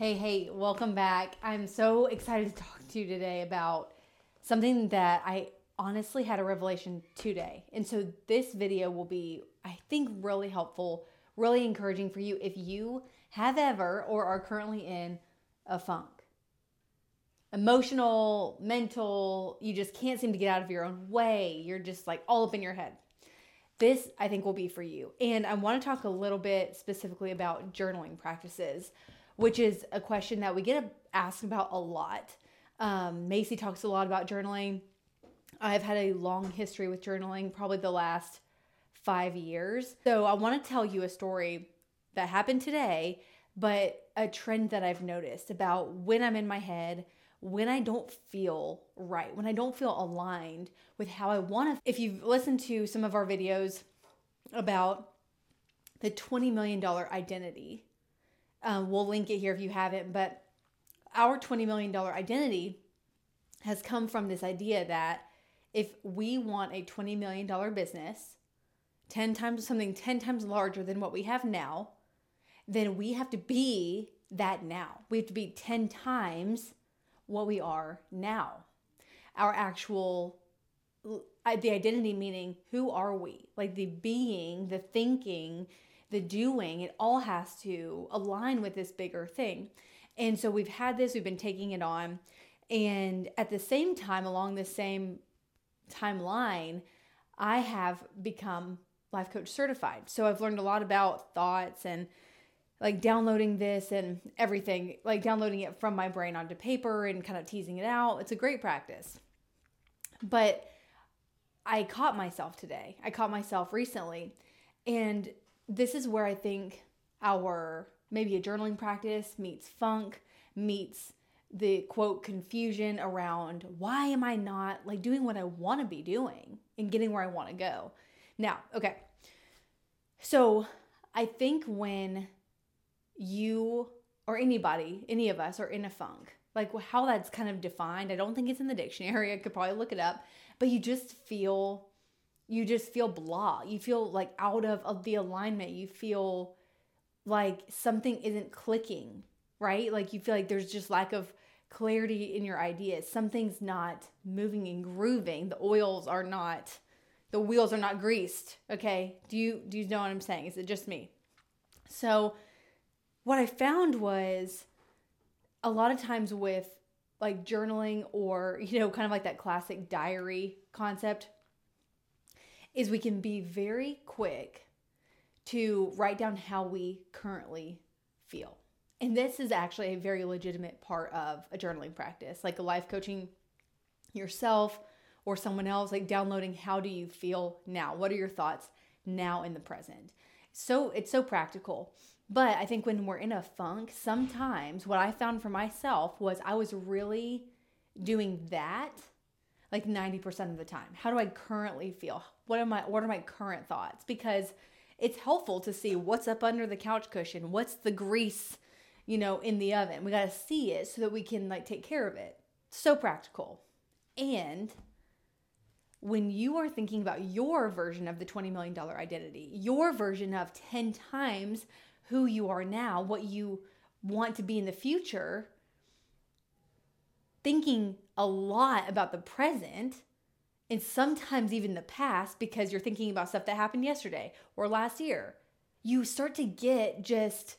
Hey, hey, welcome back. I'm so excited to talk to you today about something that I honestly had a revelation today. And so this video will be, I think, really helpful, really encouraging for you if you have ever or are currently in a funk. Emotional, mental, you just can't seem to get out of your own way. You're just like all up in your head. This, I think, will be for you. And I want to talk a little bit specifically about journaling practices which is a question that we get asked about a lot. Um, Macy talks a lot about journaling. I've had a long history with journaling, probably the last five years. So I want to tell you a story that happened today, but a trend that I've noticed about when I'm in my head, when I don't feel right, when I don't feel aligned with how I want to. If you've listened to some of our videos about the $20 million identity, um, we'll link it here if you haven't. But our $20 million identity has come from this idea that if we want a $20 million business, 10 times something 10 times larger than what we have now, then we have to be that now. We have to be 10 times what we are now. Our actual the identity meaning who are we? Like the being, the thinking, the doing, it all has to align with this bigger thing. And so we've had this, we've been taking it on. And at the same time, along the same timeline, I have become life coach certified. So I've learned a lot about thoughts and like downloading this and everything, like downloading it from my brain onto paper and kind of teasing it out. It's a great practice. But I caught myself today. I caught myself recently. And this is where I think our maybe a journaling practice meets funk, meets the quote confusion around why am I not like doing what I want to be doing and getting where I want to go. Now, okay. So, I think when you or anybody, any of us are in a funk, like how that's kind of defined, I don't think it's in the dictionary. I could probably look it up, but you just feel you just feel blah. You feel like out of, of the alignment. You feel like something isn't clicking, right? Like you feel like there's just lack of clarity in your ideas. Something's not moving and grooving. The oils are not the wheels are not greased, okay? Do you do you know what I'm saying? Is it just me? So what I found was a lot of times with like journaling or you know kind of like that classic diary concept is we can be very quick to write down how we currently feel. And this is actually a very legitimate part of a journaling practice, like a life coaching yourself or someone else, like downloading how do you feel now? What are your thoughts now in the present? So it's so practical. But I think when we're in a funk, sometimes what I found for myself was I was really doing that like 90% of the time. How do I currently feel? What am I what are my current thoughts? Because it's helpful to see what's up under the couch cushion, what's the grease, you know, in the oven. We got to see it so that we can like take care of it. So practical. And when you are thinking about your version of the $20 million identity, your version of 10 times who you are now, what you want to be in the future, thinking a lot about the present and sometimes even the past because you're thinking about stuff that happened yesterday or last year. You start to get just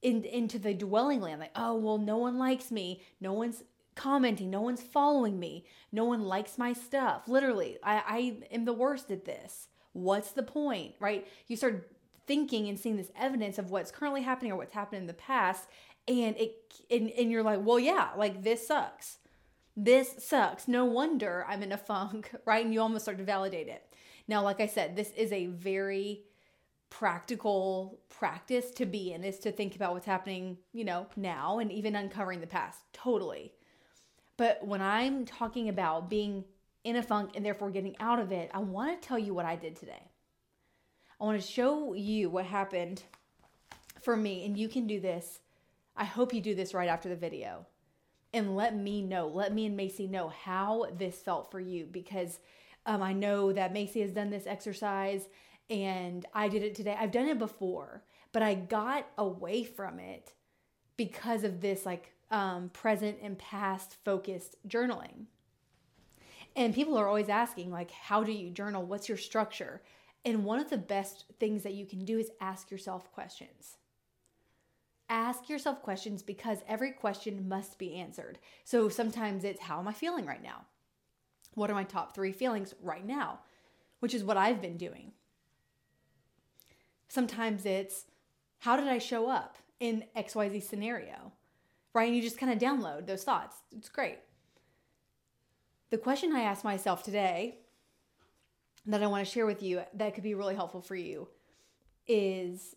in, into the dwelling land like, oh, well, no one likes me. No one's commenting. No one's following me. No one likes my stuff. Literally, I, I am the worst at this. What's the point, right? You start thinking and seeing this evidence of what's currently happening or what's happened in the past and it and, and you're like well yeah like this sucks. This sucks. No wonder i'm in a funk right? And you almost start to validate it. Now like i said this is a very practical practice to be in is to think about what's happening you know now and even uncovering the past. Totally. But when i'm talking about being in a funk and therefore getting out of it i want to tell you what i did today. I want to show you what happened for me and you can do this I hope you do this right after the video and let me know, let me and Macy know how this felt for you because um, I know that Macy has done this exercise and I did it today. I've done it before, but I got away from it because of this like um, present and past focused journaling. And people are always asking, like, how do you journal? What's your structure? And one of the best things that you can do is ask yourself questions. Ask yourself questions because every question must be answered. So sometimes it's, how am I feeling right now? What are my top three feelings right now? Which is what I've been doing. Sometimes it's, how did I show up in XYZ scenario? Right? And you just kind of download those thoughts. It's great. The question I asked myself today that I want to share with you that could be really helpful for you is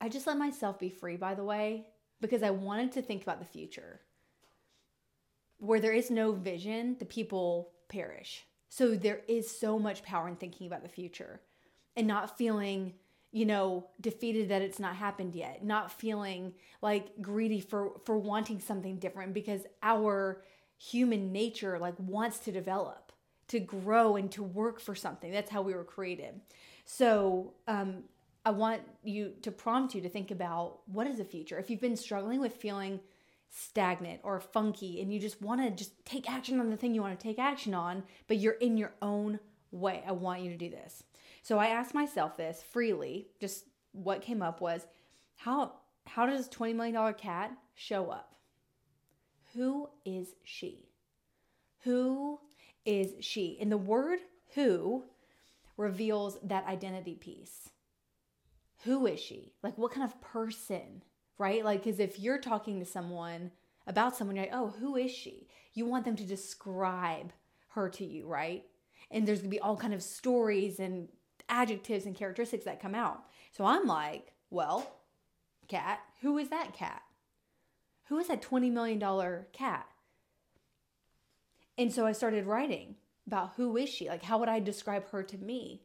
I just let myself be free, by the way, because I wanted to think about the future. Where there is no vision, the people perish. So there is so much power in thinking about the future and not feeling, you know, defeated that it's not happened yet, not feeling like greedy for for wanting something different because our human nature like wants to develop, to grow and to work for something. That's how we were created. So, um I want you to prompt you to think about what is the future. If you've been struggling with feeling stagnant or funky and you just want to just take action on the thing you want to take action on, but you're in your own way, I want you to do this. So I asked myself this freely, just what came up was how how does 20 million dollar Kat show up? Who is she? Who is she? And the word who reveals that identity piece who is she? Like, what kind of person, right? Like, because if you're talking to someone about someone, you're like, oh, who is she? You want them to describe her to you, right? And there's gonna be all kind of stories and adjectives and characteristics that come out. So I'm like, well, Kat, who is that Kat? Who is that $20 million Kat? And so I started writing about who is she? Like, how would I describe her to me?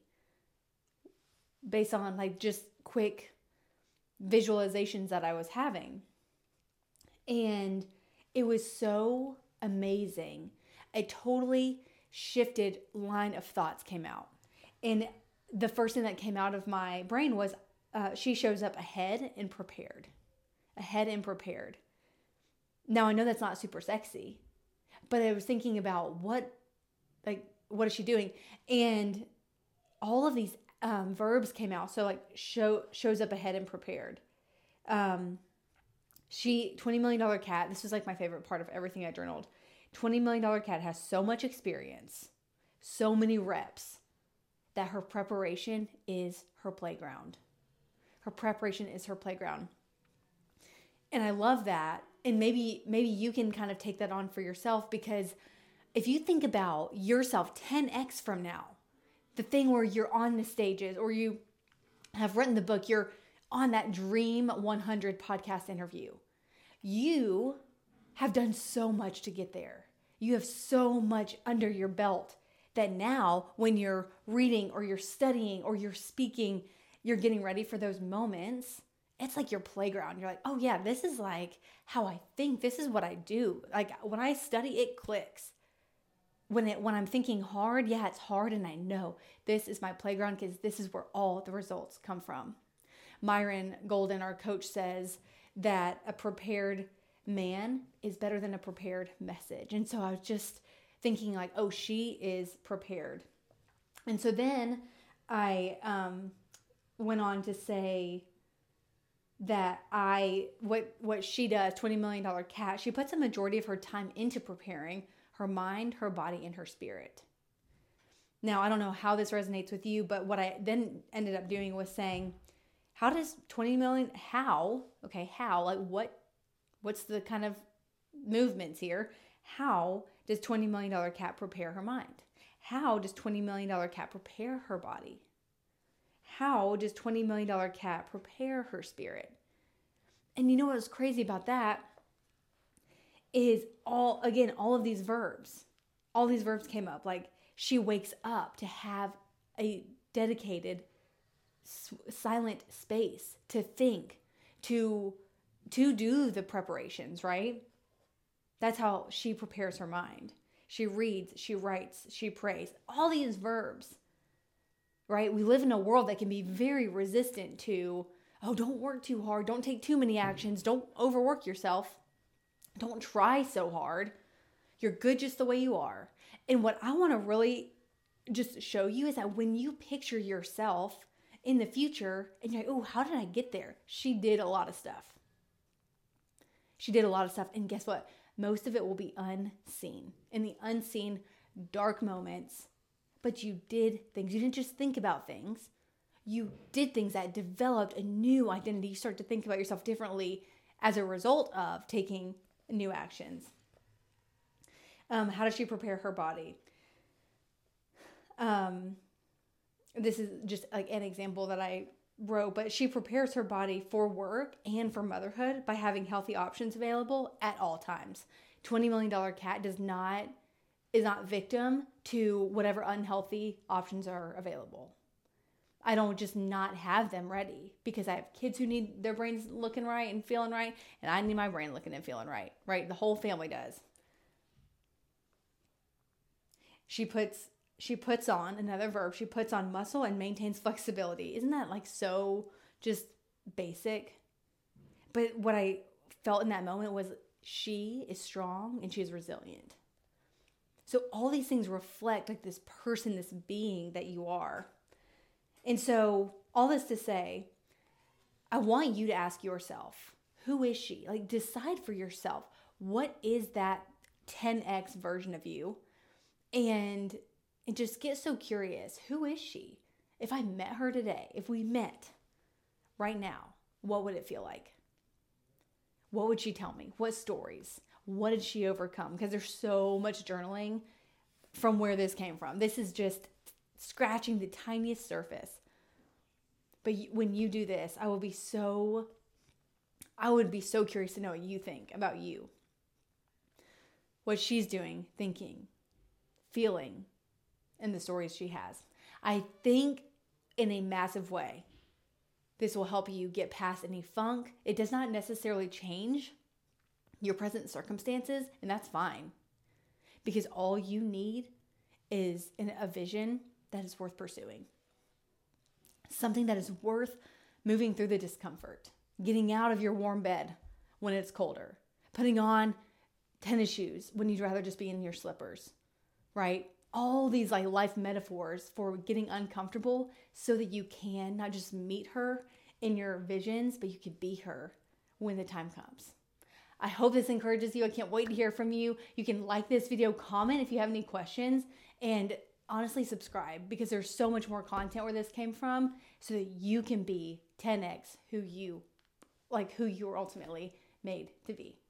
Based on like just quick visualizations that I was having. And it was so amazing. A totally shifted line of thoughts came out. And the first thing that came out of my brain was uh, she shows up ahead and prepared. Ahead and prepared. Now, I know that's not super sexy, but I was thinking about what, like, what is she doing? And all of these um, verbs came out. So like show shows up ahead and prepared. Um, she twenty million dollar Kat. This was like my favorite part of everything I journaled. Twenty million dollar Kat has so much experience, so many reps, that her preparation is her playground. Her preparation is her playground. And I love that. And maybe maybe you can kind of take that on for yourself because if you think about yourself 10x from now, the thing where you're on the stages or you have written the book, you're on that Dream 100 podcast interview. You have done so much to get there. You have so much under your belt that now, when you're reading or you're studying or you're speaking, you're getting ready for those moments. It's like your playground. You're like, oh, yeah, this is like how I think. This is what I do. Like when I study, it clicks when it when I'm thinking hard, yeah, it's hard and I know this is my playground because this is where all the results come from. Myron Golden, our coach, says that a prepared man is better than a prepared message. And so I was just thinking like, oh, she is prepared. And so then I um, went on to say that I what what she does, twenty million dollar Kat. She puts a majority of her time into preparing her mind, her body, and her spirit. Now, I don't know how this resonates with you, but what I then ended up doing was saying, how does 20 million how, okay, how, like what what's the kind of movements here? How does 20 million dollar Kat prepare her mind? How does 20 million dollar Kat prepare her body? How does 20 million dollar Kat prepare her spirit? And you know what was crazy about that? Is all again all of these verbs all these verbs came up like she wakes up to have a dedicated silent space to think to to do the preparations right that's how she prepares her mind she reads she writes she prays all these verbs right we live in a world that can be very resistant to oh, don't work too hard. Don't take too many actions. Don't overwork yourself. Don't try so hard. You're good just the way you are. And what I want to really just show you is that when you picture yourself in the future and you're like, oh, how did I get there? She did a lot of stuff. She did a lot of stuff. And guess what? Most of it will be unseen. In the unseen, dark moments, but you did things. You didn't just think about things. You did things that developed a new identity. You start to think about yourself differently as a result of taking new actions. Um, how does she prepare her body? Um, this is just like an example that I wrote, but she prepares her body for work and for motherhood by having healthy options available at all times. $20 million Kat does not is not victim to whatever unhealthy options are available. I don't just not have them ready because I have kids who need their brains looking right and feeling right, and I need my brain looking and feeling right, right? The whole family does. She puts she puts on another verb. She puts on muscle and maintains flexibility. Isn't that like so just basic? But what I felt in that moment was she is strong and she is resilient. So all these things reflect like this person, this being that you are. And so all this to say, I want you to ask yourself, who is she? Like decide for yourself, what is that 10x version of you? And and just get so curious, who is she? If I met her today, if we met right now, what would it feel like? What would she tell me? What stories? What did she overcome? Because there's so much journaling from where this came from. This is just scratching the tiniest surface. But when you do this, I will be so I would be so curious to know what you think about you. What she's doing, thinking, feeling, and the stories she has. I think in a massive way, this will help you get past any funk. It does not necessarily change your present circumstances, and that's fine. Because all you need is a vision that is worth pursuing. Something that is worth moving through the discomfort, getting out of your warm bed when it's colder, putting on tennis shoes when you'd rather just be in your slippers, right? All these like life metaphors for getting uncomfortable so that you can not just meet her in your visions, but you can be her when the time comes. I hope this encourages you. I can't wait to hear from you. You can like this video, comment if you have any questions, and honestly subscribe because there's so much more content where this came from so that you can be 10x who you like who you were ultimately made to be.